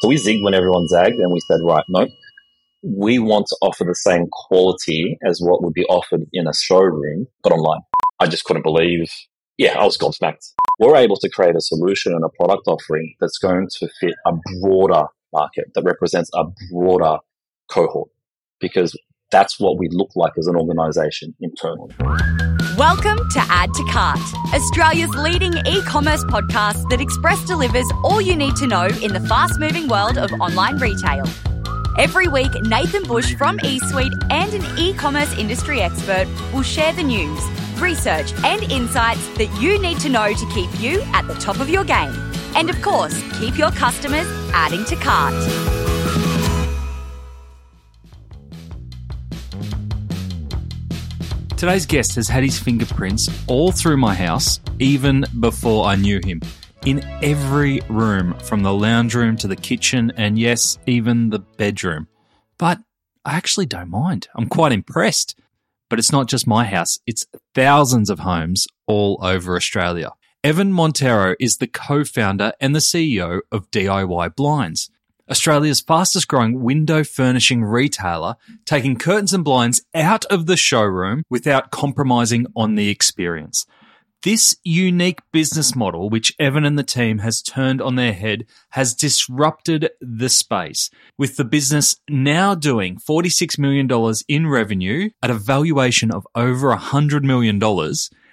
So we zigged when everyone zagged and we said, right, no, we want to offer the same quality as what would be offered in a showroom, but online. I just couldn't believe, yeah, I was gobsmacked. We're able to create a solution and a product offering that's going to fit a broader market that represents a broader cohort because that's what we look like as an organization internally. Welcome to Add to Cart, Australia's leading e commerce podcast that express delivers all you need to know in the fast moving world of online retail. Every week, Nathan Bush from eSuite and an e commerce industry expert will share the news, research, and insights that you need to know to keep you at the top of your game. And of course, keep your customers adding to cart. Today's guest has had his fingerprints all through my house, even before I knew him. In every room, from the lounge room to the kitchen, and yes, even the bedroom. But I actually don't mind. I'm quite impressed. But it's not just my house, it's thousands of homes all over Australia. Evan Montero is the co founder and the CEO of DIY Blinds. Australia's fastest growing window furnishing retailer, taking curtains and blinds out of the showroom without compromising on the experience. This unique business model, which Evan and the team has turned on their head, has disrupted the space, with the business now doing $46 million in revenue at a valuation of over $100 million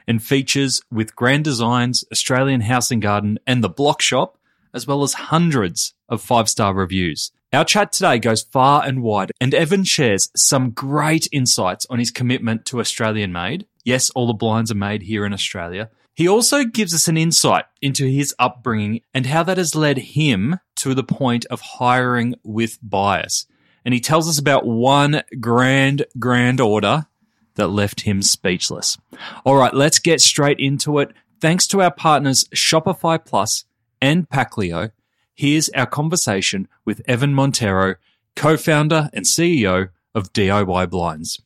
and features with Grand Designs, Australian House and Garden, and the Block Shop as well as hundreds of five star reviews. Our chat today goes far and wide, and Evan shares some great insights on his commitment to Australian made. Yes, all the blinds are made here in Australia. He also gives us an insight into his upbringing and how that has led him to the point of hiring with bias. And he tells us about one grand, grand order that left him speechless. All right, let's get straight into it. Thanks to our partners, Shopify Plus and Packleo, here's our conversation with Evan Montero, co founder and CEO of DIY Blinds.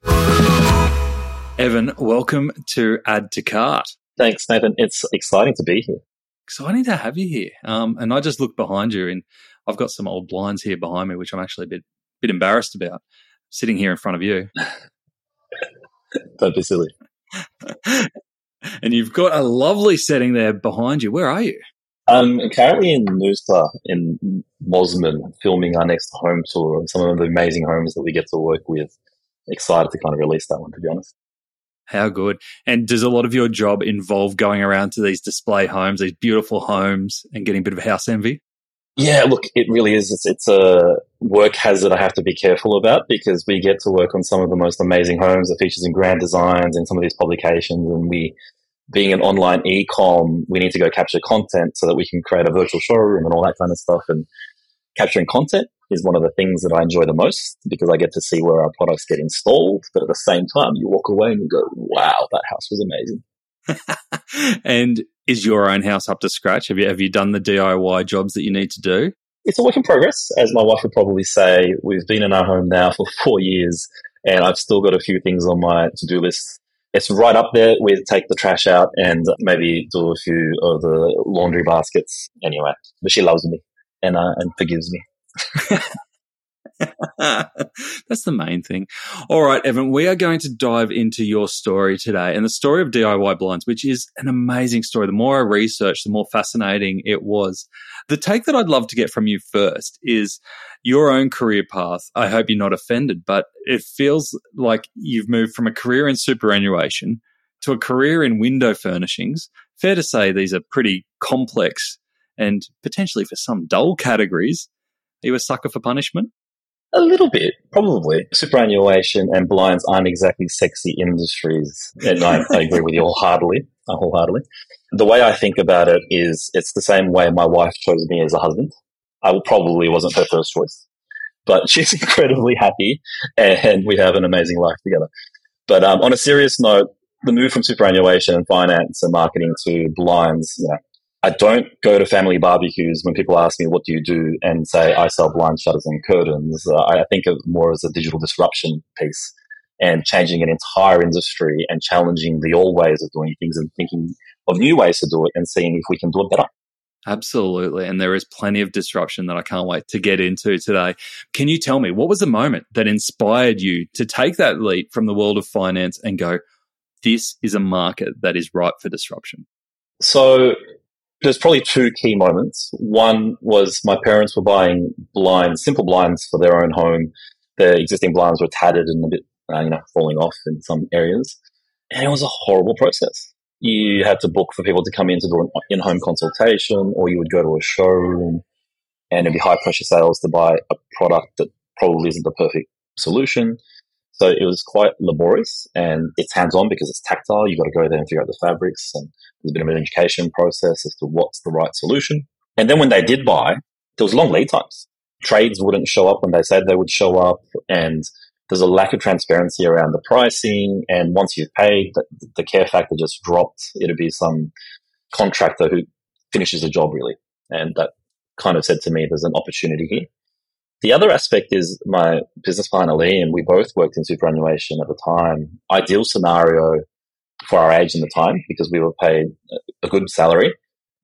Evan, welcome to Add to Cart. Thanks, Nathan. It's exciting to be here. Exciting to have you here. Um, and I just look behind you, and I've got some old blinds here behind me, which I'm actually a bit bit embarrassed about sitting here in front of you. Don't be silly. and you've got a lovely setting there behind you. Where are you? I'm currently in Noosa in Mosman filming our next home tour of some of the amazing homes that we get to work with. Excited to kind of release that one, to be honest. How good. And does a lot of your job involve going around to these display homes, these beautiful homes, and getting a bit of house envy? Yeah, look, it really is. It's, it's a work hazard I have to be careful about because we get to work on some of the most amazing homes that features in grand designs and some of these publications, and we being an online e-com, we need to go capture content so that we can create a virtual showroom and all that kind of stuff. And capturing content is one of the things that I enjoy the most because I get to see where our products get installed. But at the same time, you walk away and you go, wow, that house was amazing. and is your own house up to scratch? Have you, have you done the DIY jobs that you need to do? It's a work in progress. As my wife would probably say, we've been in our home now for four years and I've still got a few things on my to-do list it's right up there with take the trash out and maybe do a few of the laundry baskets anyway. But she loves me and uh, and forgives me. That's the main thing. All right, Evan, we are going to dive into your story today and the story of DIY blinds, which is an amazing story. The more I researched, the more fascinating it was. The take that I'd love to get from you first is your own career path. I hope you're not offended, but it feels like you've moved from a career in superannuation to a career in window furnishings. Fair to say these are pretty complex and potentially for some dull categories. Are you a sucker for punishment? A little bit, probably. Superannuation and blinds aren't exactly sexy industries. And I, I agree with you wholeheartedly, uh, wholeheartedly. The way I think about it is it's the same way my wife chose me as a husband. I probably wasn't her first choice, but she's incredibly happy and we have an amazing life together. But um, on a serious note, the move from superannuation and finance and marketing to blinds, you know, I don't go to family barbecues when people ask me, what do you do? And say, I sell blind shutters and curtains. Uh, I think of more as a digital disruption piece and changing an entire industry and challenging the old ways of doing things and thinking of new ways to do it and seeing if we can do it better. Absolutely. And there is plenty of disruption that I can't wait to get into today. Can you tell me what was the moment that inspired you to take that leap from the world of finance and go, this is a market that is ripe for disruption? So there's probably two key moments. One was my parents were buying blinds, simple blinds for their own home. The existing blinds were tattered and a bit, uh, you know, falling off in some areas. And it was a horrible process. You had to book for people to come in to do an in-home consultation, or you would go to a showroom and it'd be high pressure sales to buy a product that probably isn't the perfect solution. So it was quite laborious and it's hands on because it's tactile. You've got to go there and figure out the fabrics and there's a bit of an education process as to what's the right solution. And then when they did buy, there was long lead times. Trades wouldn't show up when they said they would show up and there's a lack of transparency around the pricing. And once you've paid, the, the care factor just dropped. It'd be some contractor who finishes the job really. And that kind of said to me, there's an opportunity here. The other aspect is my business partner Liam, and we both worked in superannuation at the time. Ideal scenario for our age and the time because we were paid a good salary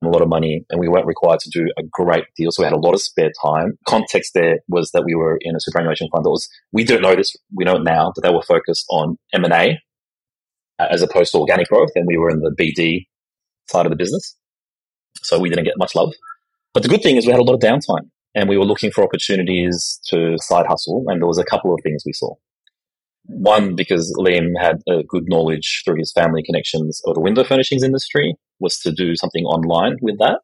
and a lot of money, and we weren't required to do a great deal. So we had a lot of spare time. Context there was that we were in a superannuation fund that was we didn't know this, we know it now, that they were focused on M and A uh, as opposed to organic growth, and we were in the BD side of the business. So we didn't get much love. But the good thing is we had a lot of downtime and we were looking for opportunities to side hustle. And there was a couple of things we saw. One, because Liam had a good knowledge through his family connections of the window furnishings industry, was to do something online with that.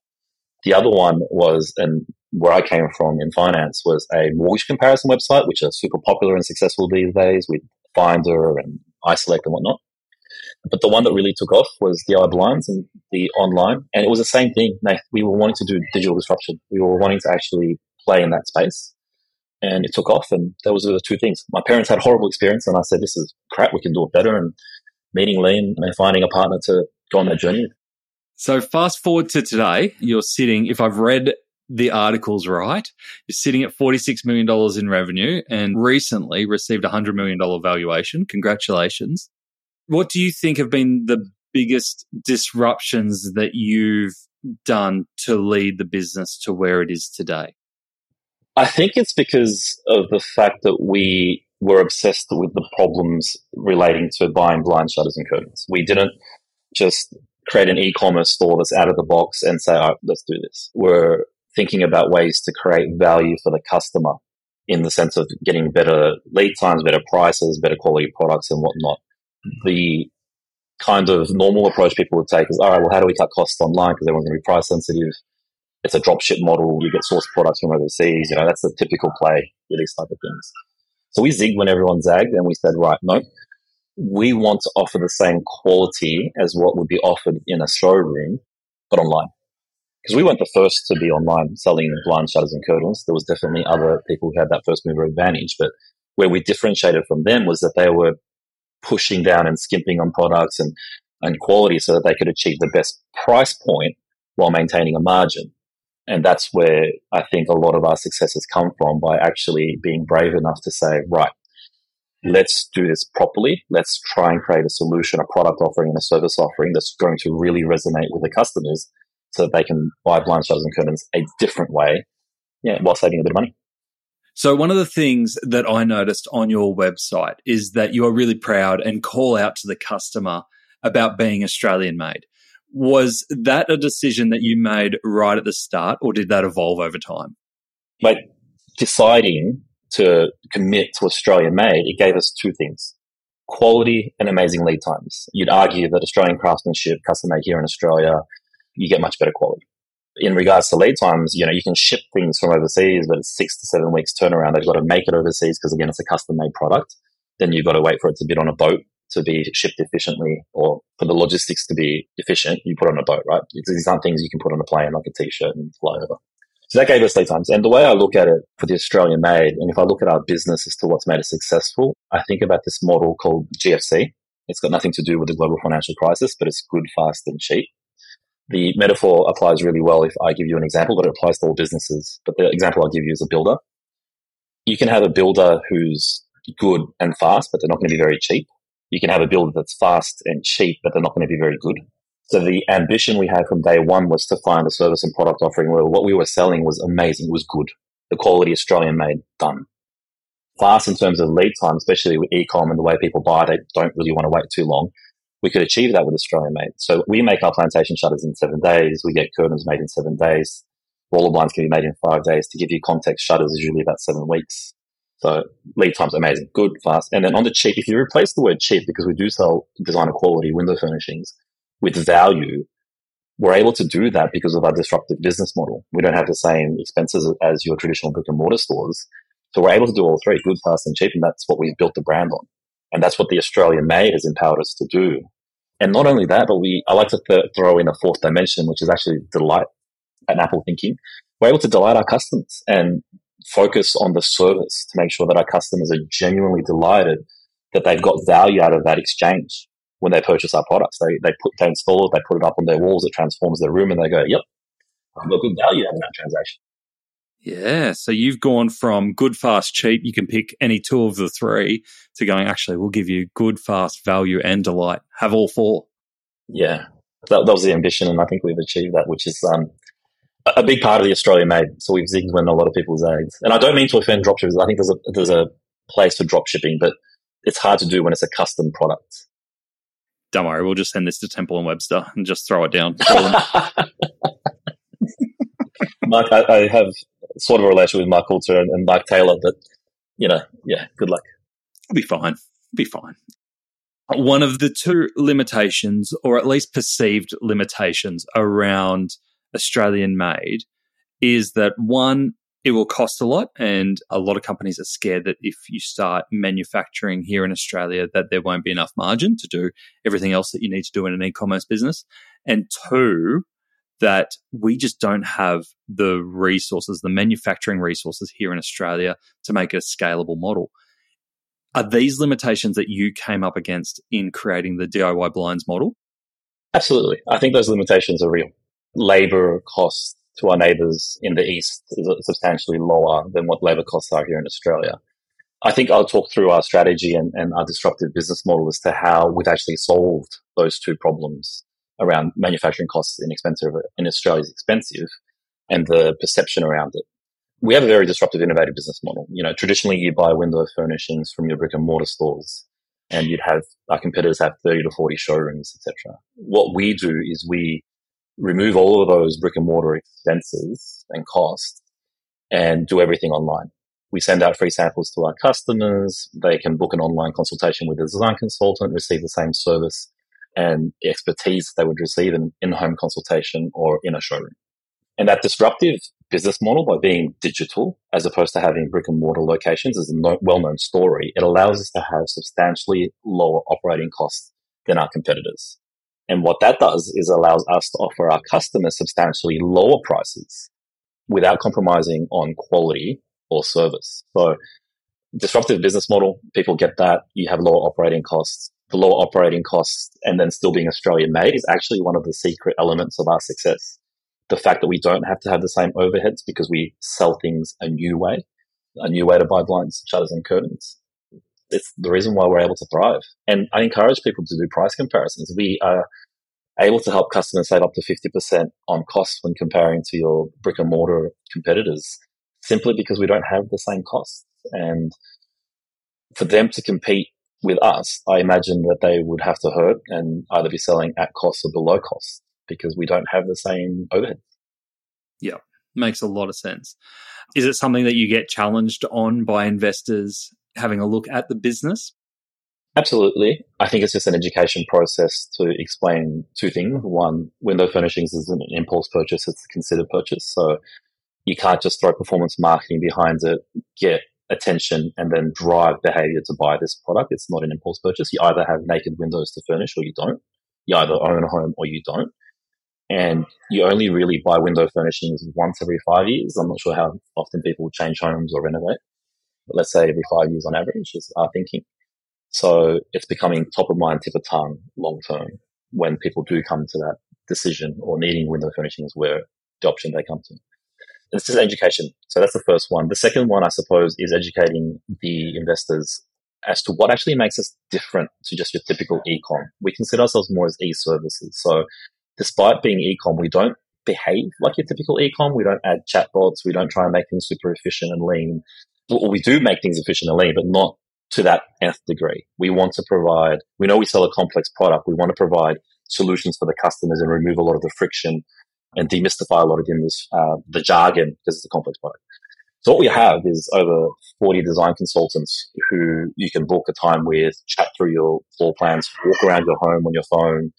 The other one was, and where I came from in finance, was a mortgage comparison website, which are super popular and successful these days with Finder and iSelect and whatnot. But the one that really took off was DIY Blinds and the online. And it was the same thing. We were wanting to do digital disruption. We were wanting to actually play in that space. And it took off. And those were the two things. My parents had horrible experience. And I said, this is crap. We can do it better. And meeting Liam and finding a partner to go on that journey. So fast forward to today, you're sitting, if I've read the articles right, you're sitting at $46 million in revenue and recently received a $100 million valuation. Congratulations. What do you think have been the biggest disruptions that you've done to lead the business to where it is today? I think it's because of the fact that we were obsessed with the problems relating to buying blind shutters and curtains. We didn't just create an e-commerce store that's out of the box and say, all right, let's do this. We're thinking about ways to create value for the customer in the sense of getting better lead times, better prices, better quality products and whatnot the kind of normal approach people would take is, all right, well, how do we cut costs online because everyone's going to be price sensitive? It's a dropship model. You get source products from overseas. You know, that's the typical play with these type of things. So we zigged when everyone zagged and we said, right, no, we want to offer the same quality as what would be offered in a showroom, but online. Because we weren't the first to be online selling blind shutters and curtains. There was definitely other people who had that first mover advantage, but where we differentiated from them was that they were pushing down and skimping on products and, and quality so that they could achieve the best price point while maintaining a margin. And that's where I think a lot of our success has come from by actually being brave enough to say, right, let's do this properly. Let's try and create a solution, a product offering and a service offering that's going to really resonate with the customers so that they can buy blind shutters and curtains a different way, yeah, while saving a bit of money. So one of the things that I noticed on your website is that you are really proud and call out to the customer about being Australian made. Was that a decision that you made right at the start or did that evolve over time? Like deciding to commit to Australian made, it gave us two things. Quality and amazing lead times. You'd argue that Australian craftsmanship, custom made here in Australia, you get much better quality in regards to lead times, you know, you can ship things from overseas, but it's six to seven weeks turnaround. They've got to make it overseas because again, it's a custom made product. Then you've got to wait for it to be on a boat to be shipped efficiently or for the logistics to be efficient. You put on a boat, right? These aren't things you can put on a plane like a t-shirt and fly over. So that gave us lead times. And the way I look at it for the Australian made, and if I look at our business as to what's made us successful, I think about this model called GFC. It's got nothing to do with the global financial crisis, but it's good, fast, and cheap the metaphor applies really well if I give you an example, but it applies to all businesses. But the example I'll give you is a builder. You can have a builder who's good and fast, but they're not going to be very cheap. You can have a builder that's fast and cheap, but they're not going to be very good. So the ambition we had from day one was to find a service and product offering where what we were selling was amazing, was good, the quality Australian made, done. Fast in terms of lead time, especially with ecom and the way people buy, they don't really want to wait too long. We could achieve that with Australian made. So we make our plantation shutters in seven days. We get curtains made in seven days. Roller blinds can be made in five days. To give you context, shutters is usually about seven weeks. So lead time's amazing, good, fast. And then on the cheap, if you replace the word cheap, because we do sell designer quality window furnishings, with value, we're able to do that because of our disruptive business model. We don't have the same expenses as your traditional brick and mortar stores. So we're able to do all three, good, fast, and cheap. And that's what we've built the brand on. And that's what the Australian made has empowered us to do. And not only that, but we, I like to th- throw in a fourth dimension, which is actually delight and Apple thinking. We're able to delight our customers and focus on the service to make sure that our customers are genuinely delighted that they've got value out of that exchange when they purchase our products. They, they put, they install it, they put it up on their walls, it transforms their room and they go, yep, I've got good value out of that transaction. Yeah. So you've gone from good, fast, cheap. You can pick any two of the three to going, actually, we'll give you good, fast, value, and delight. Have all four. Yeah. That, that was the ambition. And I think we've achieved that, which is um, a big part of the Australian made. So we've zigged when a lot of people zagged. And I don't mean to offend dropshippers. I think there's a, there's a place for dropshipping, but it's hard to do when it's a custom product don't worry, we'll just send this to Temple and Webster and just throw it down. Mike, I, I, have sort of a relation with Mark Coulton and, and Mike Taylor, but you know, yeah, good luck. It'll be fine. It'll Be fine. One of the two limitations, or at least perceived limitations, around Australian made is that one, it will cost a lot and a lot of companies are scared that if you start manufacturing here in australia that there won't be enough margin to do everything else that you need to do in an e-commerce business and two that we just don't have the resources the manufacturing resources here in australia to make it a scalable model. Are these limitations that you came up against in creating the diy blinds model? Absolutely. I think those limitations are real. Labor costs to our neighbours in the east is substantially lower than what labour costs are here in Australia. I think I'll talk through our strategy and, and our disruptive business model as to how we've actually solved those two problems around manufacturing costs inexpensive in Australia is expensive and the perception around it. We have a very disruptive, innovative business model. You know, traditionally you buy window furnishings from your brick and mortar stores and you'd have our competitors have 30 to 40 showrooms, etc. What we do is we remove all of those brick and mortar expenses and costs and do everything online. We send out free samples to our customers. They can book an online consultation with a design consultant, receive the same service and the expertise they would receive in in-home consultation or in a showroom. And that disruptive business model by being digital as opposed to having brick and mortar locations is a no, well-known story. It allows us to have substantially lower operating costs than our competitors. And what that does is allows us to offer our customers substantially lower prices without compromising on quality or service. So disruptive business model, people get that. You have lower operating costs. The lower operating costs and then still being Australian made is actually one of the secret elements of our success. The fact that we don't have to have the same overheads because we sell things a new way, a new way to buy blinds, shutters and curtains it's the reason why we're able to thrive. And I encourage people to do price comparisons. We are able to help customers save up to 50% on costs when comparing to your brick and mortar competitors simply because we don't have the same costs. And for them to compete with us, I imagine that they would have to hurt and either be selling at cost or below cost because we don't have the same overhead. Yeah, makes a lot of sense. Is it something that you get challenged on by investors having a look at the business? Absolutely. I think it's just an education process to explain two things. One, window furnishings isn't an impulse purchase, it's a considered purchase. So you can't just throw performance marketing behind it, get attention, and then drive behavior to buy this product. It's not an impulse purchase. You either have naked windows to furnish or you don't. You either own a home or you don't. And you only really buy window furnishings once every five years. I'm not sure how often people change homes or renovate but let's say every five years on average is our thinking. So it's becoming top of mind, tip of tongue long term when people do come to that decision or needing window furnishings where the option they come to. It's just education. So that's the first one. The second one, I suppose, is educating the investors as to what actually makes us different to just your typical e-com. We consider ourselves more as e-services. So despite being ecom, we don't behave like your typical ecom. We don't add chatbots. We don't try and make things super efficient and lean. Well, we do make things efficient and lean, but not to that nth degree. We want to provide, we know we sell a complex product. We want to provide solutions for the customers and remove a lot of the friction and demystify a lot of the, uh, the jargon because it's a complex product. So what we have is over 40 design consultants who you can book a time with, chat through your floor plans, walk around your home on your phone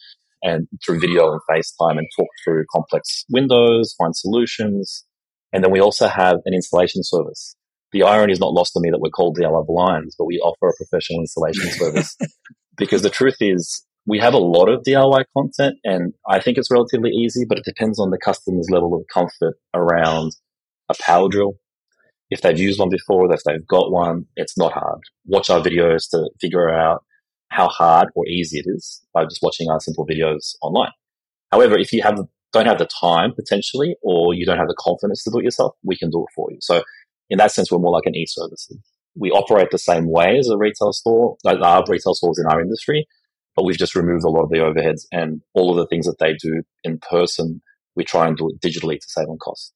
and through video and FaceTime and talk through complex windows, find solutions. And then we also have an installation service. The irony is not lost on me that we're called DIY Blinds, but we offer a professional installation service because the truth is we have a lot of DIY content and I think it's relatively easy, but it depends on the customer's level of comfort around a power drill, if they've used one before, if they've got one, it's not hard. Watch our videos to figure out how hard or easy it is by just watching our simple videos online. However, if you have don't have the time potentially, or you don't have the confidence to do it yourself, we can do it for you. So in that sense, we're more like an e-service. We operate the same way as a retail store, like our retail stores in our industry, but we've just removed a lot of the overheads and all of the things that they do in person. We try and do it digitally to save on costs.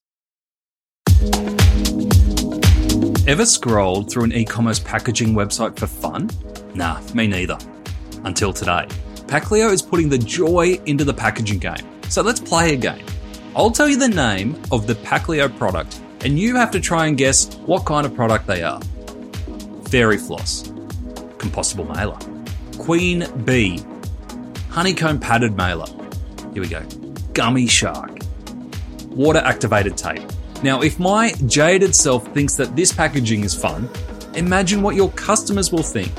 Ever scrolled through an e commerce packaging website for fun? Nah, me neither. Until today. Packleo is putting the joy into the packaging game. So let's play a game. I'll tell you the name of the Packleo product, and you have to try and guess what kind of product they are. Fairy floss, compostable mailer, queen bee, honeycomb padded mailer. Here we go. Gummy shark, water activated tape. Now, if my jaded self thinks that this packaging is fun, imagine what your customers will think.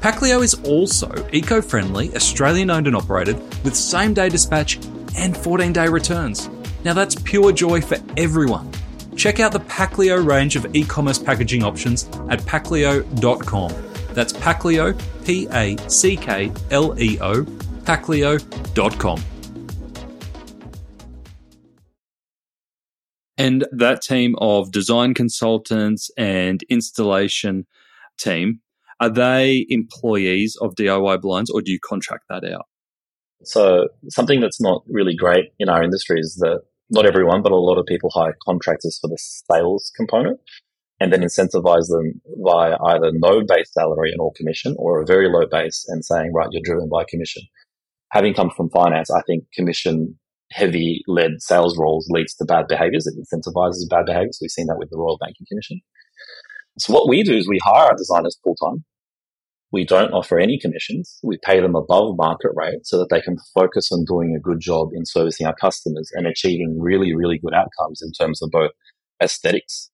Packleo is also eco friendly, Australian owned and operated, with same day dispatch and 14 day returns. Now, that's pure joy for everyone. Check out the Packleo range of e commerce packaging options at packleo.com. That's Packleo, P A C K L E O, packleo.com. And that team of design consultants and installation team, are they employees of DIY Blinds or do you contract that out? So something that's not really great in our industry is that not everyone, but a lot of people hire contractors for the sales component and then incentivize them via either no base salary and all commission or a very low base and saying, right, you're driven by commission. Having come from finance, I think commission heavy led sales roles leads to bad behaviors. It incentivizes bad behaviors. We've seen that with the Royal Banking Commission. So what we do is we hire our designers full time. We don't offer any commissions. We pay them above market rate so that they can focus on doing a good job in servicing our customers and achieving really, really good outcomes in terms of both aesthetics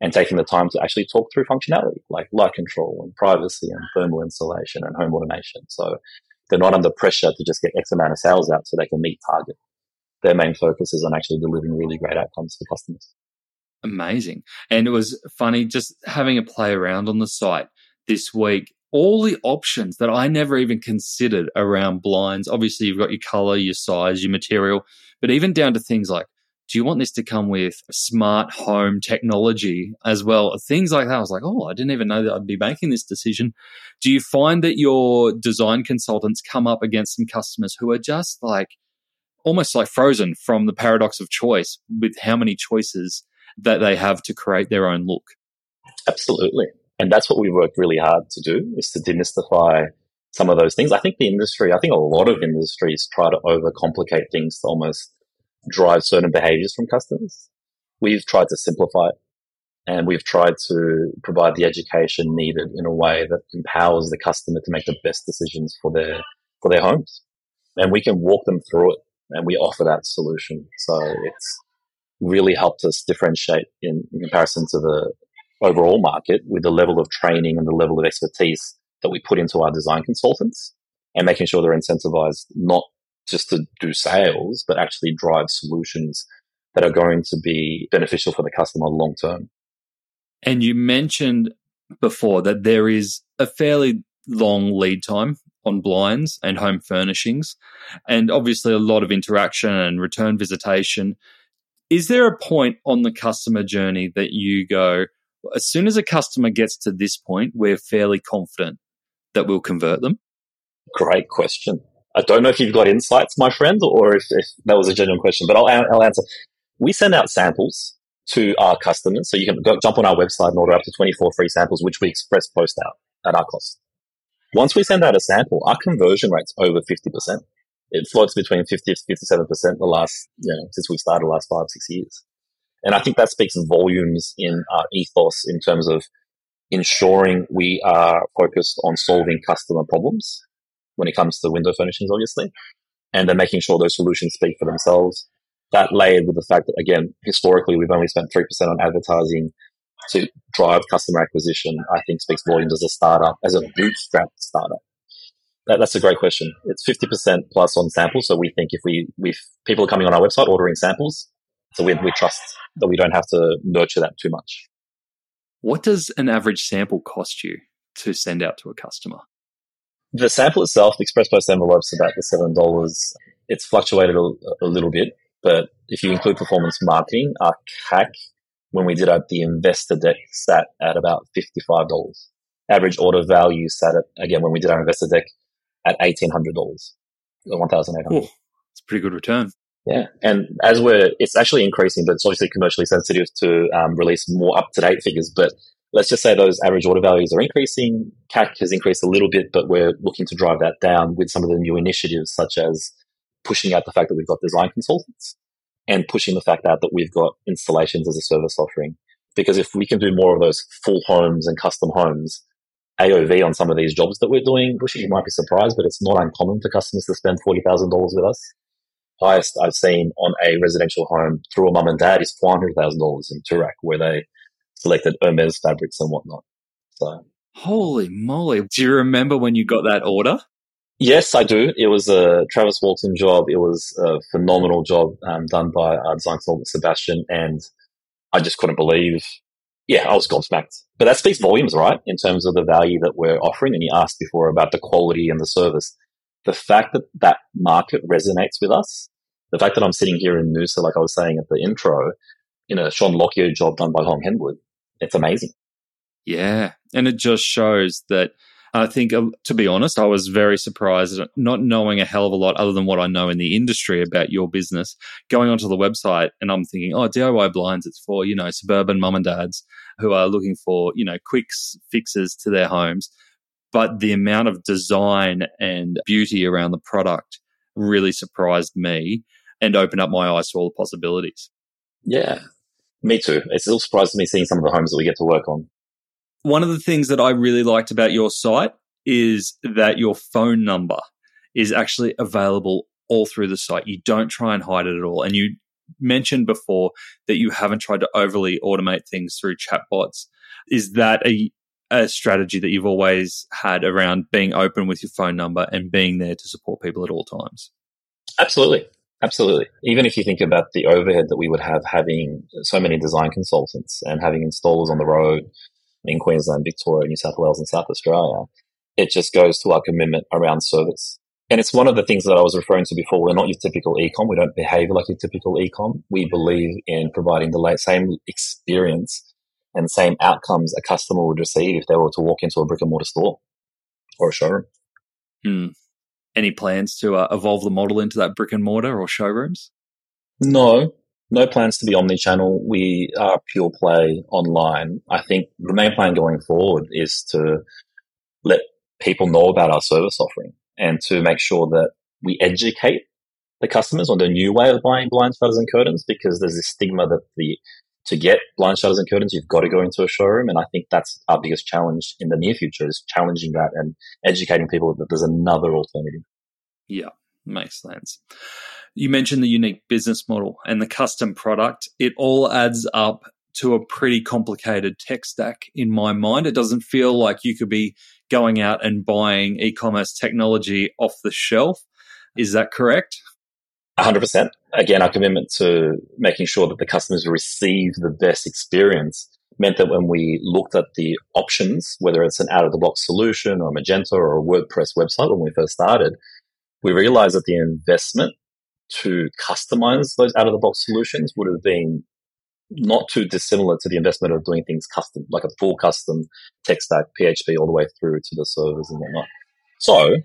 and taking the time to actually talk through functionality like light control and privacy and thermal insulation and home automation. So they're not under pressure to just get X amount of sales out so they can meet target their main focus is on actually delivering really great outcomes for customers. Amazing. And it was funny just having a play around on the site this week. All the options that I never even considered around blinds. Obviously, you've got your color, your size, your material, but even down to things like do you want this to come with smart home technology as well? Things like that. I was like, oh, I didn't even know that I'd be making this decision. Do you find that your design consultants come up against some customers who are just like, almost like frozen from the paradox of choice with how many choices that they have to create their own look. Absolutely. And that's what we worked really hard to do is to demystify some of those things. I think the industry, I think a lot of industries try to overcomplicate things to almost drive certain behaviors from customers. We've tried to simplify it and we've tried to provide the education needed in a way that empowers the customer to make the best decisions for their, for their homes. And we can walk them through it and we offer that solution. So it's really helped us differentiate in, in comparison to the overall market with the level of training and the level of expertise that we put into our design consultants and making sure they're incentivized not just to do sales, but actually drive solutions that are going to be beneficial for the customer long term. And you mentioned before that there is a fairly long lead time on blinds and home furnishings, and obviously a lot of interaction and return visitation. Is there a point on the customer journey that you go, as soon as a customer gets to this point, we're fairly confident that we'll convert them? Great question. I don't know if you've got insights, my friend, or if, if that was a genuine question, but I'll, I'll answer. We send out samples to our customers. So you can go, jump on our website and order up to 24 free samples, which we express post out at our cost. Once we send out a sample, our conversion rate's over 50%. It floats between 50 to 57% the last, you know, since we started the last five, six years. And I think that speaks volumes in our ethos in terms of ensuring we are focused on solving customer problems when it comes to window furnishings, obviously, and then making sure those solutions speak for themselves. That layered with the fact that, again, historically, we've only spent 3% on advertising to drive customer acquisition, I think speaks volumes as a startup, as a bootstrap startup. That, that's a great question. It's 50% plus on samples. So we think if we, if people are coming on our website ordering samples, so we, we trust that we don't have to nurture that too much. What does an average sample cost you to send out to a customer? The sample itself, the express post envelope, is about the seven dollars. It's fluctuated a, a, little bit, but if you include performance marketing, our CAC when we did our, the investor deck sat at about fifty five dollars. Average order value sat at again when we did our investor deck at eighteen hundred dollars, one thousand eight hundred. It's a pretty good return. Yeah, and as we're, it's actually increasing, but it's obviously commercially sensitive to um, release more up to date figures. But let's just say those average order values are increasing. CAC has increased a little bit, but we're looking to drive that down with some of the new initiatives, such as pushing out the fact that we've got design consultants and pushing the fact out that we've got installations as a service offering. Because if we can do more of those full homes and custom homes, AOV on some of these jobs that we're doing, Bushy, you might be surprised, but it's not uncommon for customers to spend $40,000 with us. Highest I've seen on a residential home through a mum and dad is $400,000 in Toorak, where they selected Hermes fabrics and whatnot. So, holy moly! Do you remember when you got that order? Yes, I do. It was a Travis Walton job. It was a phenomenal job um, done by our design consultant Sebastian, and I just couldn't believe. Yeah, I was gobsmacked. But that speaks volumes, right? In terms of the value that we're offering. And you asked before about the quality and the service. The fact that that market resonates with us, the fact that I'm sitting here in Noosa, like I was saying at the intro, in a Shaun Lockyer job done by Hong Henwood, it's amazing. Yeah. And it just shows that I think, uh, to be honest, I was very surprised, not knowing a hell of a lot other than what I know in the industry about your business. Going onto the website, and I'm thinking, oh, DIY blinds, it's for, you know, suburban mum and dads who are looking for, you know, quick fixes to their homes. But the amount of design and beauty around the product really surprised me and opened up my eyes to all the possibilities. Yeah, me too. It's still surprising me seeing some of the homes that we get to work on. One of the things that I really liked about your site is that your phone number is actually available all through the site. You don't try and hide it at all. And you mentioned before that you haven't tried to overly automate things through chatbots. Is that a, a strategy that you've always had around being open with your phone number and being there to support people at all times? Absolutely. Absolutely. Even if you think about the overhead that we would have having so many design consultants and having installers on the road in Queensland, Victoria, New South Wales, and South Australia, it just goes to our commitment around service. And it's one of the things that I was referring to before. We're not your typical ecom. We don't behave like your typical ecom. We believe in providing the same experience and same outcomes a customer would receive if they were to walk into a brick and mortar store or a showroom. Hmm any plans to uh, evolve the model into that brick and mortar or showrooms? No, no plans to be omni-channel. We are pure play online. I think the main plan going forward is to let people know about our service offering and to make sure that we educate the customers on the new way of buying blind shutters and curtains because there's this stigma that the to get blind shutters and curtains, you've got to go into a showroom. And I think that's our biggest challenge in the near future is challenging that and educating people that there's another alternative. Yeah, makes sense. You mentioned the unique business model and the custom product. It all adds up to a pretty complicated tech stack in my mind. It doesn't feel like you could be going out and buying e commerce technology off the shelf. Is that correct? 100%. Again, our commitment to making sure that the customers receive the best experience meant that when we looked at the options, whether it's an out of the box solution or Magento or a WordPress website when we first started, we realized that the investment to customize those out of the box solutions would have been not too dissimilar to the investment of doing things custom, like a full custom tech stack, PHP all the way through to the servers and whatnot. So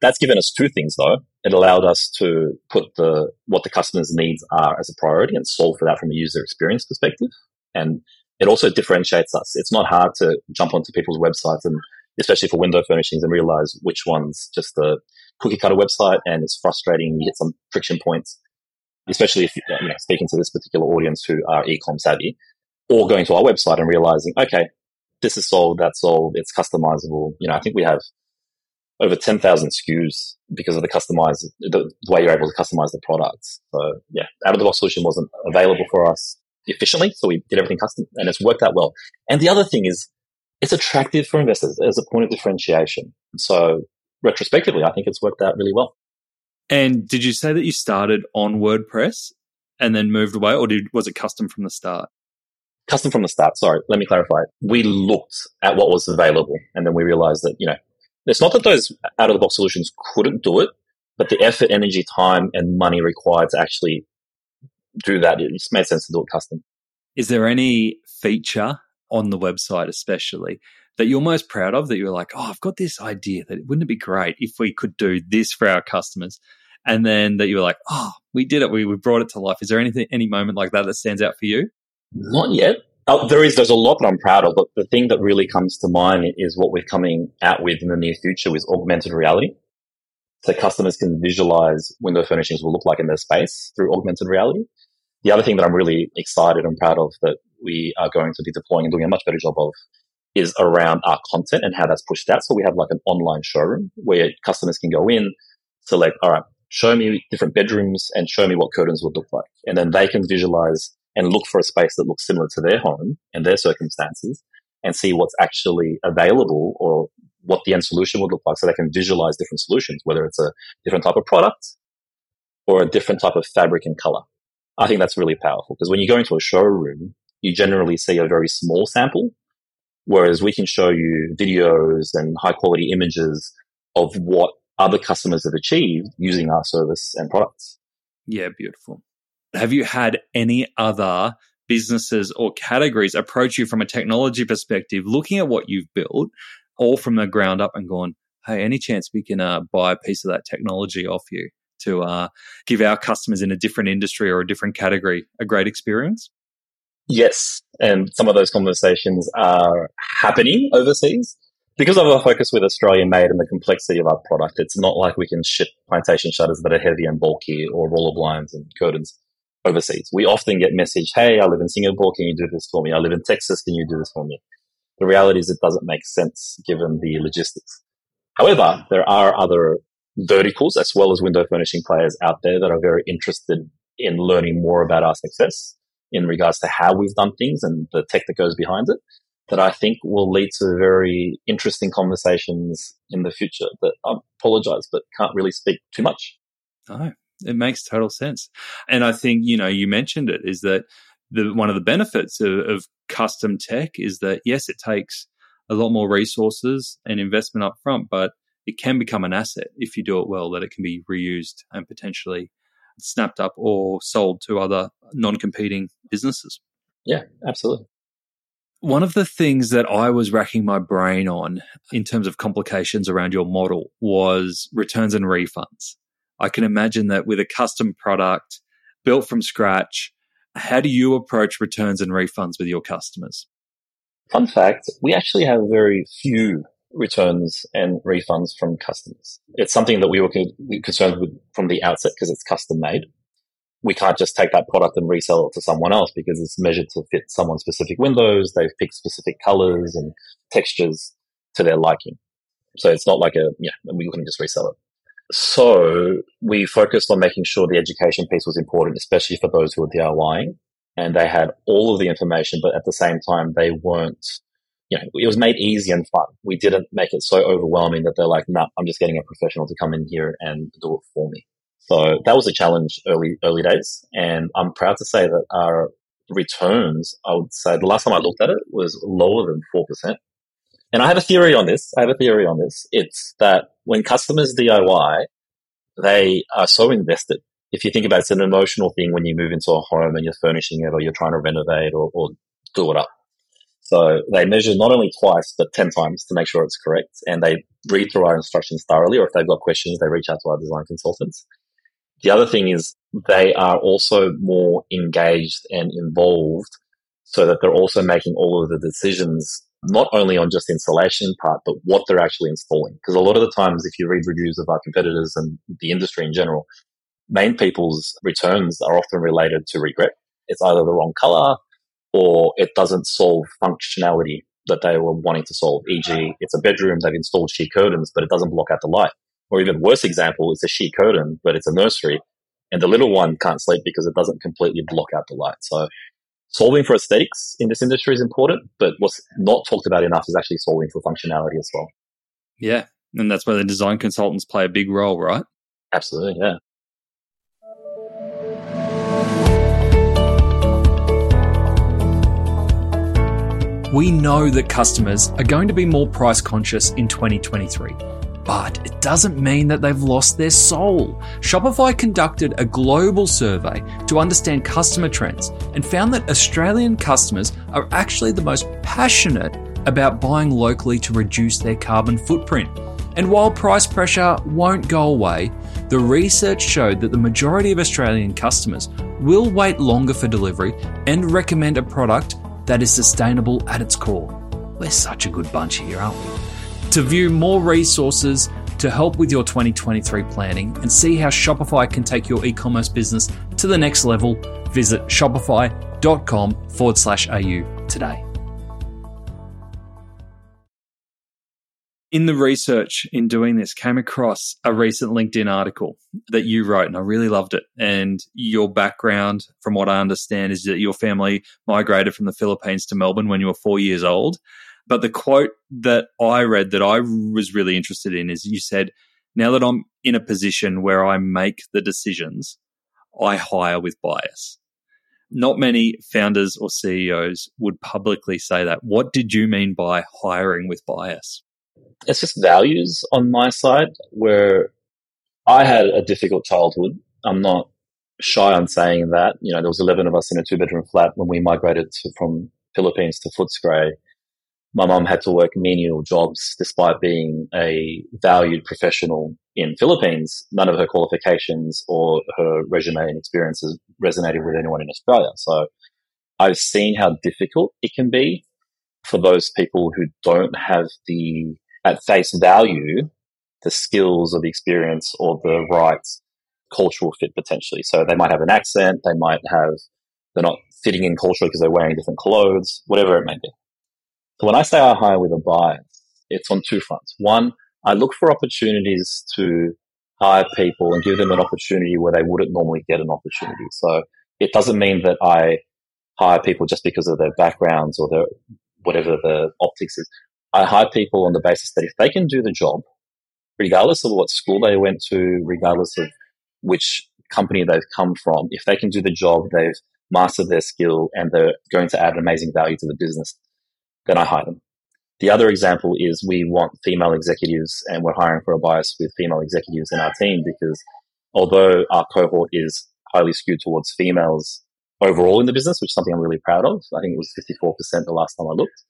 That's given us two things though. It allowed us to put the, what the customer's needs are as a priority and solve for that from a user experience perspective. And it also differentiates us. It's not hard to jump onto people's websites and especially for window furnishings and realize which one's just a cookie cutter website and it's frustrating. You get some friction points, especially if you know, speaking to this particular audience who are e-com savvy or going to our website and realizing, okay, this is sold, that's sold, it's customizable. You know, I think we have over 10,000 SKUs because of the customize, the, the way you're able to customize the products. So yeah, out of the box solution wasn't available for us efficiently. So we did everything custom and it's worked out well. And the other thing is it's attractive for investors as a point of differentiation. So retrospectively, I think it's worked out really well. And did you say that you started on WordPress and then moved away or did, was it custom from the start? Custom from the start. Sorry, let me clarify. We looked at what was available and then we realized that, you know, it's not that those out of the box solutions couldn't do it, but the effort, energy, time, and money required to actually do that, it just made sense to do it custom. Is there any feature on the website, especially that you're most proud of that you're like, oh, I've got this idea that wouldn't it be great if we could do this for our customers? And then that you were like, oh, we did it. We, we brought it to life. Is there anything, any moment like that that stands out for you? Not yet. Oh, there is, there's a lot that I'm proud of, but the thing that really comes to mind is what we're coming out with in the near future with augmented reality. So customers can visualize window furnishings will look like in their space through augmented reality. The other thing that I'm really excited and proud of that we are going to be deploying and doing a much better job of is around our content and how that's pushed out. So we have like an online showroom where customers can go in, select, all right, show me different bedrooms and show me what curtains would look like. And then they can visualize and look for a space that looks similar to their home and their circumstances and see what's actually available or what the end solution would look like so they can visualize different solutions, whether it's a different type of product or a different type of fabric and color. I think that's really powerful because when you go into a showroom, you generally see a very small sample, whereas we can show you videos and high quality images of what other customers have achieved using our service and products. Yeah, beautiful. Have you had any other businesses or categories approach you from a technology perspective, looking at what you've built, all from the ground up, and gone, "Hey, any chance we can uh, buy a piece of that technology off you to uh, give our customers in a different industry or a different category a great experience?" Yes, and some of those conversations are happening overseas because of our focus with Australian made and the complexity of our product. It's not like we can ship plantation shutters that are heavy and bulky or roller blinds and curtains overseas. We often get message, Hey, I live in Singapore. Can you do this for me? I live in Texas. Can you do this for me? The reality is it doesn't make sense given the logistics. However, there are other verticals as well as window furnishing players out there that are very interested in learning more about our success in regards to how we've done things and the tech that goes behind it that I think will lead to very interesting conversations in the future that I apologize, but can't really speak too much. Oh, it makes total sense. And I think, you know, you mentioned it is that the one of the benefits of, of custom tech is that yes, it takes a lot more resources and investment up front, but it can become an asset if you do it well, that it can be reused and potentially snapped up or sold to other non competing businesses. Yeah, absolutely. One of the things that I was racking my brain on in terms of complications around your model was returns and refunds. I can imagine that with a custom product built from scratch, how do you approach returns and refunds with your customers? Fun fact, we actually have very few returns and refunds from customers. It's something that we were concerned with from the outset because it's custom made. We can't just take that product and resell it to someone else because it's measured to fit someone's specific windows. They've picked specific colors and textures to their liking. So it's not like a, yeah, we couldn't just resell it. So we focused on making sure the education piece was important, especially for those who were DIYing and they had all of the information, but at the same time, they weren't, you know, it was made easy and fun. We didn't make it so overwhelming that they're like, nah, I'm just getting a professional to come in here and do it for me. So that was a challenge early, early days. And I'm proud to say that our returns, I would say the last time I looked at it was lower than 4%. And I have a theory on this. I have a theory on this. It's that when customers DIY, they are so invested. If you think about it, it's an emotional thing when you move into a home and you're furnishing it or you're trying to renovate or, or do it up. So they measure not only twice, but 10 times to make sure it's correct. And they read through our instructions thoroughly, or if they've got questions, they reach out to our design consultants. The other thing is they are also more engaged and involved so that they're also making all of the decisions, not only on just the installation part, but what they're actually installing. Because a lot of the times, if you read reviews of our competitors and the industry in general, main people's returns are often related to regret. It's either the wrong color or it doesn't solve functionality that they were wanting to solve. E.g., it's a bedroom, they've installed sheer curtains, but it doesn't block out the light. Or even worse example, it's a sheer curtain, but it's a nursery and the little one can't sleep because it doesn't completely block out the light. So solving for aesthetics in this industry is important, but what's not talked about enough is actually solving for functionality as well. Yeah. And that's where the design consultants play a big role, right? Absolutely. Yeah. We know that customers are going to be more price conscious in 2023 but it doesn't mean that they've lost their soul. Shopify conducted a global survey to understand customer trends and found that Australian customers are actually the most passionate about buying locally to reduce their carbon footprint. And while price pressure won't go away, the research showed that the majority of Australian customers will wait longer for delivery and recommend a product that is sustainable at its core. We're such a good bunch here, aren't we? To view more resources to help with your 2023 planning and see how Shopify can take your e commerce business to the next level, visit shopify.com forward slash AU today. In the research in doing this, came across a recent LinkedIn article that you wrote, and I really loved it. And your background, from what I understand, is that your family migrated from the Philippines to Melbourne when you were four years old. But the quote that I read that I was really interested in is you said, now that I'm in a position where I make the decisions, I hire with bias. Not many founders or CEOs would publicly say that. What did you mean by hiring with bias? It's just values on my side where I had a difficult childhood. I'm not shy on saying that. You know, there was 11 of us in a two bedroom flat when we migrated to, from Philippines to Footscray my mum had to work menial jobs despite being a valued professional in Philippines. None of her qualifications or her resume and experiences resonated with anyone in Australia. So I've seen how difficult it can be for those people who don't have the, at face value, the skills or the experience or the right cultural fit potentially. So they might have an accent, they might have, they're not fitting in culturally because they're wearing different clothes, whatever it may be. So when I say I hire with a bias, it's on two fronts. One, I look for opportunities to hire people and give them an opportunity where they wouldn't normally get an opportunity. So it doesn't mean that I hire people just because of their backgrounds or their whatever the optics is. I hire people on the basis that if they can do the job, regardless of what school they went to, regardless of which company they've come from, if they can do the job, they've mastered their skill and they're going to add amazing value to the business, then I hire them. The other example is we want female executives and we're hiring for a bias with female executives in our team because although our cohort is highly skewed towards females overall in the business, which is something I'm really proud of. I think it was 54% the last time I looked.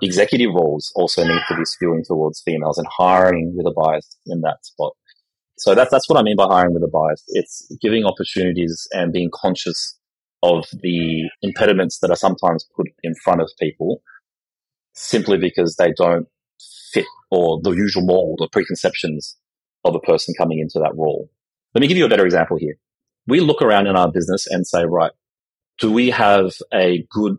Executive roles also need to be skewing towards females and hiring with a bias in that spot. So that's, that's what I mean by hiring with a bias. It's giving opportunities and being conscious of the impediments that are sometimes put in front of people simply because they don't fit or the usual mold or preconceptions of a person coming into that role. Let me give you a better example here. We look around in our business and say, right, do we have a good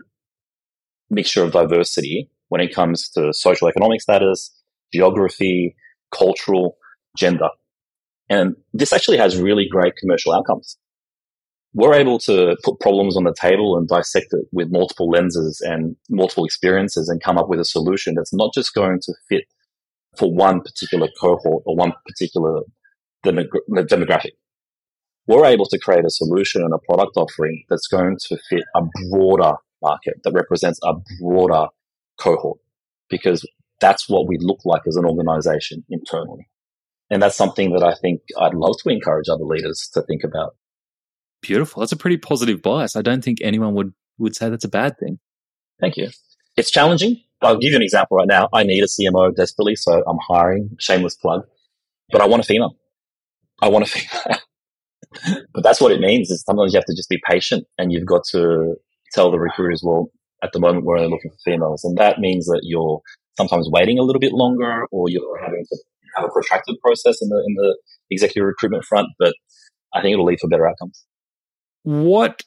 mixture of diversity when it comes to social economic status, geography, cultural, gender? And this actually has really great commercial outcomes we're able to put problems on the table and dissect it with multiple lenses and multiple experiences and come up with a solution that's not just going to fit for one particular cohort or one particular demographic. We're able to create a solution and a product offering that's going to fit a broader market that represents a broader cohort because that's what we look like as an organization internally. And that's something that I think I'd love to encourage other leaders to think about. Beautiful. That's a pretty positive bias. I don't think anyone would, would say that's a bad thing. Thank you. It's challenging. I'll give you an example right now. I need a CMO desperately, so I'm hiring, shameless plug, but I want a female. I want a female. but that's what it means is sometimes you have to just be patient and you've got to tell the recruiters, well, at the moment we're only looking for females. And that means that you're sometimes waiting a little bit longer or you're having to have a protracted process in the, in the executive recruitment front. But I think it'll lead for better outcomes. What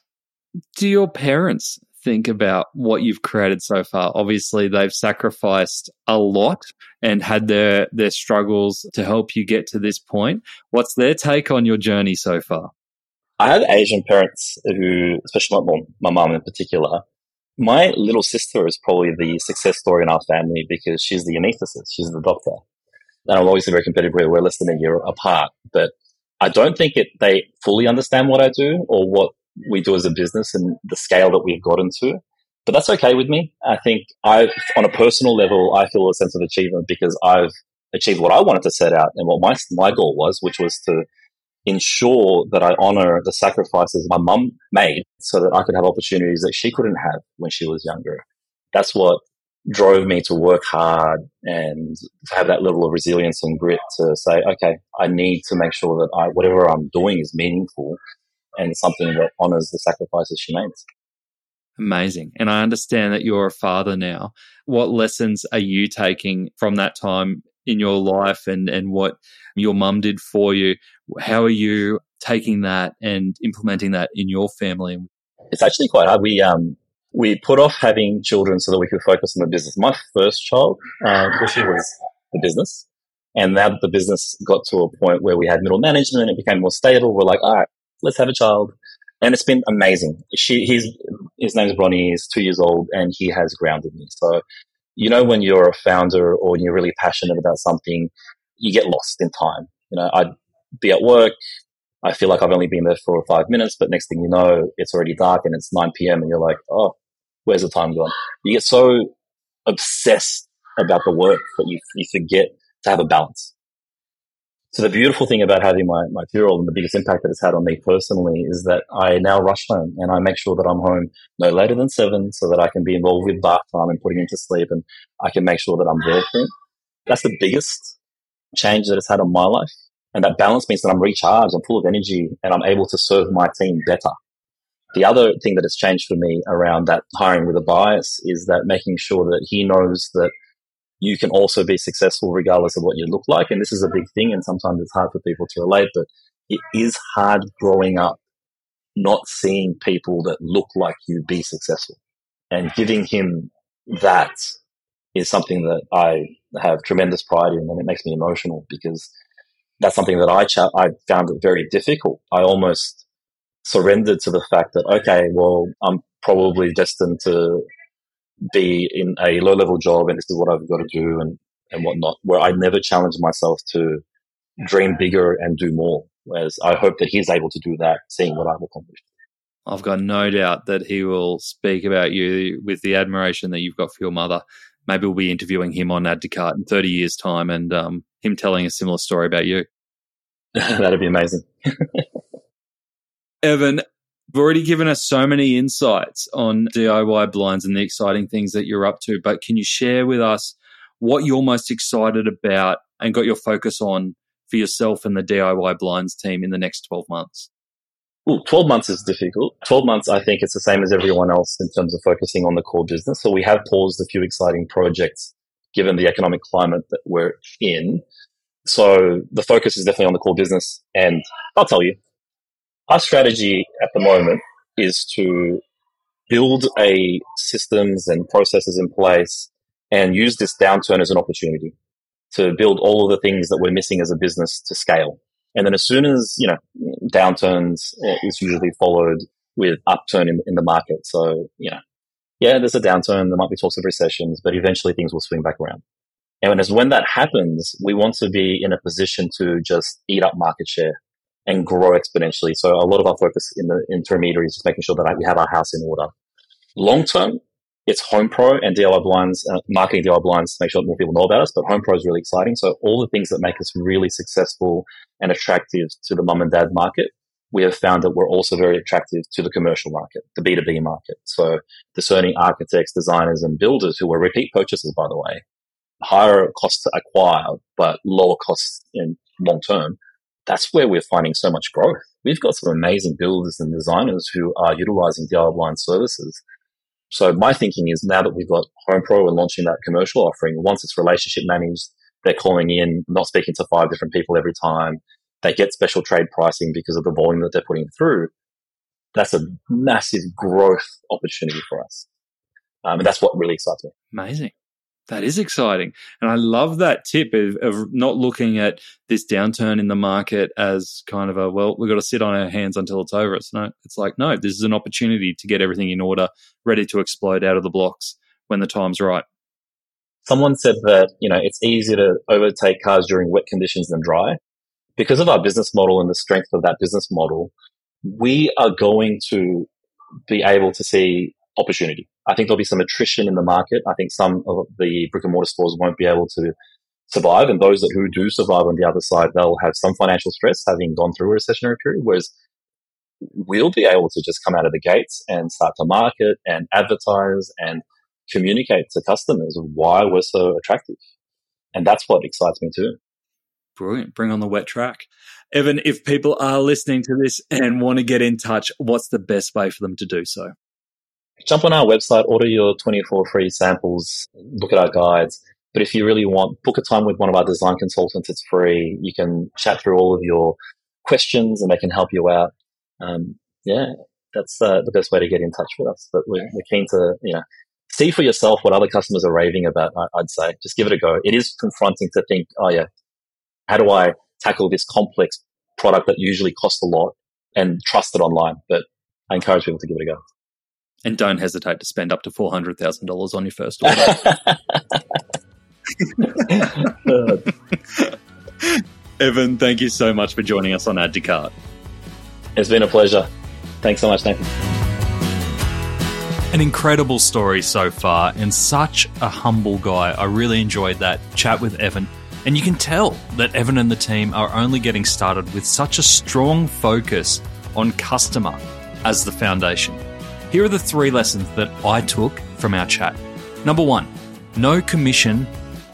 do your parents think about what you've created so far? Obviously, they've sacrificed a lot and had their their struggles to help you get to this point. What's their take on your journey so far? I have Asian parents who, especially my mom, my mom in particular. My little sister is probably the success story in our family because she's the anesthetist, she's the doctor. And I'm obviously very competitive. We're less than a year apart, but I don't think it, they fully understand what I do or what we do as a business and the scale that we've gotten to. But that's okay with me. I think I, on a personal level, I feel a sense of achievement because I've achieved what I wanted to set out and what my, my goal was, which was to ensure that I honor the sacrifices my mum made so that I could have opportunities that she couldn't have when she was younger. That's what drove me to work hard and to have that level of resilience and grit to say, okay, I need to make sure that I, whatever I'm doing is meaningful and something that honors the sacrifices she makes. Amazing. And I understand that you're a father now. What lessons are you taking from that time in your life and, and what your mum did for you? How are you taking that and implementing that in your family? It's actually quite hard. We, um, we put off having children so that we could focus on the business. My first child, uh, was the business. And now that the business got to a point where we had middle management, and it became more stable. We're like, all right, let's have a child. And it's been amazing. She, he's, his name's Bronny. He's two years old and he has grounded me. So, you know, when you're a founder or you're really passionate about something, you get lost in time. You know, I'd be at work. I feel like I've only been there for five minutes, but next thing you know, it's already dark and it's 9 p.m. and you're like, oh, where's the time gone? You get so obsessed about the work that you, you forget to have a balance. So the beautiful thing about having my, my two-year-old and the biggest impact that it's had on me personally is that I now rush home and I make sure that I'm home no later than seven so that I can be involved with bath time and putting him to sleep and I can make sure that I'm there for him. That's the biggest change that it's had on my life. And that balance means that I'm recharged, I'm full of energy and I'm able to serve my team better. The other thing that has changed for me around that hiring with a bias is that making sure that he knows that you can also be successful regardless of what you look like. And this is a big thing. And sometimes it's hard for people to relate, but it is hard growing up not seeing people that look like you be successful and giving him that is something that I have tremendous pride in and it makes me emotional because that's something that I, ch- I found it very difficult. I almost surrendered to the fact that, okay, well, I'm probably destined to be in a low level job and this is what I've got to do and, and whatnot, where I never challenged myself to dream bigger and do more. Whereas I hope that he's able to do that, seeing what I've accomplished. I've got no doubt that he will speak about you with the admiration that you've got for your mother. Maybe we'll be interviewing him on Add to Cart in 30 years' time and um, him telling a similar story about you. That'd be amazing. Evan, You've already given us so many insights on DIY blinds and the exciting things that you're up to, but can you share with us what you're most excited about and got your focus on for yourself and the DIY blinds team in the next 12 months? Well, 12 months is difficult. 12 months, I think it's the same as everyone else in terms of focusing on the core business. So we have paused a few exciting projects given the economic climate that we're in. So the focus is definitely on the core business. And I'll tell you, our strategy at the moment is to build a systems and processes in place and use this downturn as an opportunity to build all of the things that we're missing as a business to scale. And then as soon as, you know, downturns eh, is usually followed with upturn in, in the market. So, you know, yeah, there's a downturn. There might be talks of recessions, but eventually things will swing back around. And as when that happens, we want to be in a position to just eat up market share and grow exponentially. So a lot of our focus in the intermediary is just making sure that we have our house in order. Long term, it's Home Pro and DIY blinds, uh, marketing DIY blinds to make sure that more people know about us. But Home Pro is really exciting. So all the things that make us really successful and attractive to the mum and dad market, we have found that we're also very attractive to the commercial market, the B2B market. So discerning architects, designers, and builders who are repeat purchasers, by the way, higher cost to acquire, but lower costs in long term. That's where we're finding so much growth. We've got some amazing builders and designers who are utilizing DIY services. So my thinking is now that we've got Home Pro and launching that commercial offering, once it's relationship managed, they're calling in, not speaking to five different people every time. They get special trade pricing because of the volume that they're putting through. That's a massive growth opportunity for us. Um, and that's what really excites me. Amazing. That is exciting. And I love that tip of, of, not looking at this downturn in the market as kind of a, well, we've got to sit on our hands until it's over. It's no, it's like, no, this is an opportunity to get everything in order, ready to explode out of the blocks when the time's right. Someone said that, you know, it's easier to overtake cars during wet conditions than dry. Because of our business model and the strength of that business model, we are going to be able to see opportunity. I think there'll be some attrition in the market. I think some of the brick and mortar stores won't be able to survive. And those that who do survive on the other side, they'll have some financial stress having gone through a recessionary period. Whereas we'll be able to just come out of the gates and start to market and advertise and communicate to customers why we're so attractive. And that's what excites me too. Brilliant. Bring on the wet track. Evan, if people are listening to this and want to get in touch, what's the best way for them to do so? Jump on our website, order your 24 free samples, look at our guides. But if you really want, book a time with one of our design consultants. It's free. You can chat through all of your questions and they can help you out. Um, yeah, that's uh, the best way to get in touch with us. But we're, we're keen to, you know, see for yourself what other customers are raving about. I'd say just give it a go. It is confronting to think, oh yeah, how do I tackle this complex product that usually costs a lot and trust it online? But I encourage people to give it a go. And don't hesitate to spend up to four hundred thousand dollars on your first order. Evan, thank you so much for joining us on Add to Cart. It's been a pleasure. Thanks so much, Nathan. An incredible story so far, and such a humble guy. I really enjoyed that chat with Evan. And you can tell that Evan and the team are only getting started with such a strong focus on customer as the foundation. Here are the three lessons that I took from our chat. Number one, no commission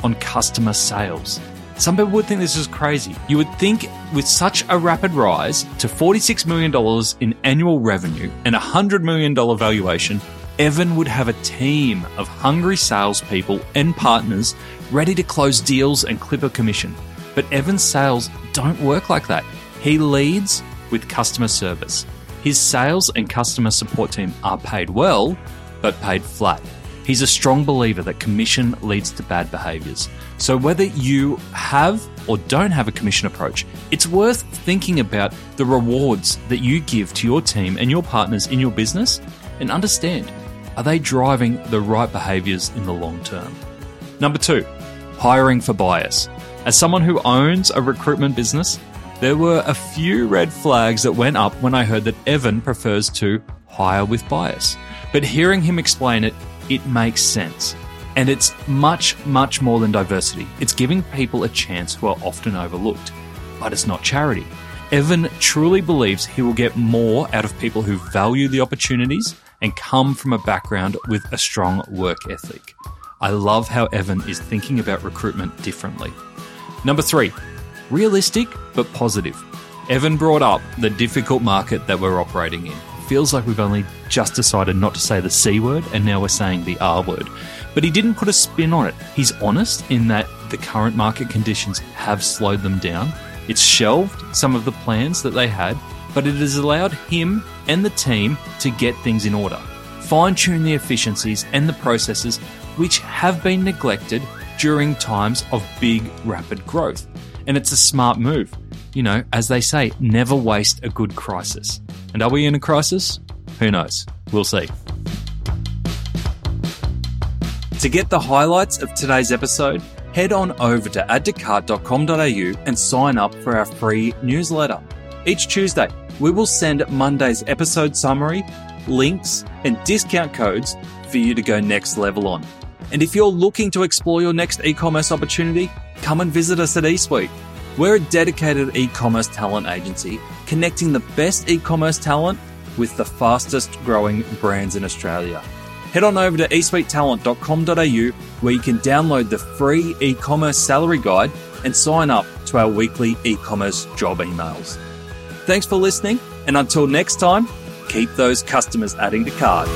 on customer sales. Some people would think this is crazy. You would think with such a rapid rise to $46 million in annual revenue and a $100 million valuation, Evan would have a team of hungry salespeople and partners ready to close deals and clip a commission. But Evan's sales don't work like that. He leads with customer service. His sales and customer support team are paid well, but paid flat. He's a strong believer that commission leads to bad behaviors. So, whether you have or don't have a commission approach, it's worth thinking about the rewards that you give to your team and your partners in your business and understand are they driving the right behaviors in the long term? Number two, hiring for bias. As someone who owns a recruitment business, there were a few red flags that went up when I heard that Evan prefers to hire with bias. But hearing him explain it, it makes sense. And it's much, much more than diversity. It's giving people a chance who are often overlooked. But it's not charity. Evan truly believes he will get more out of people who value the opportunities and come from a background with a strong work ethic. I love how Evan is thinking about recruitment differently. Number three, realistic but positive. Evan brought up the difficult market that we're operating in. Feels like we've only just decided not to say the C word and now we're saying the R word. But he didn't put a spin on it. He's honest in that the current market conditions have slowed them down. It's shelved some of the plans that they had, but it has allowed him and the team to get things in order, fine tune the efficiencies and the processes which have been neglected during times of big, rapid growth. And it's a smart move. You know, as they say, never waste a good crisis. And are we in a crisis? Who knows? We'll see. To get the highlights of today's episode, head on over to addtocart.com.au and sign up for our free newsletter. Each Tuesday, we will send Monday's episode summary, links, and discount codes for you to go next level on. And if you're looking to explore your next e commerce opportunity, come and visit us at eSuite. We're a dedicated e commerce talent agency connecting the best e commerce talent with the fastest growing brands in Australia. Head on over to esuitetalent.com.au where you can download the free e commerce salary guide and sign up to our weekly e commerce job emails. Thanks for listening, and until next time, keep those customers adding to cart.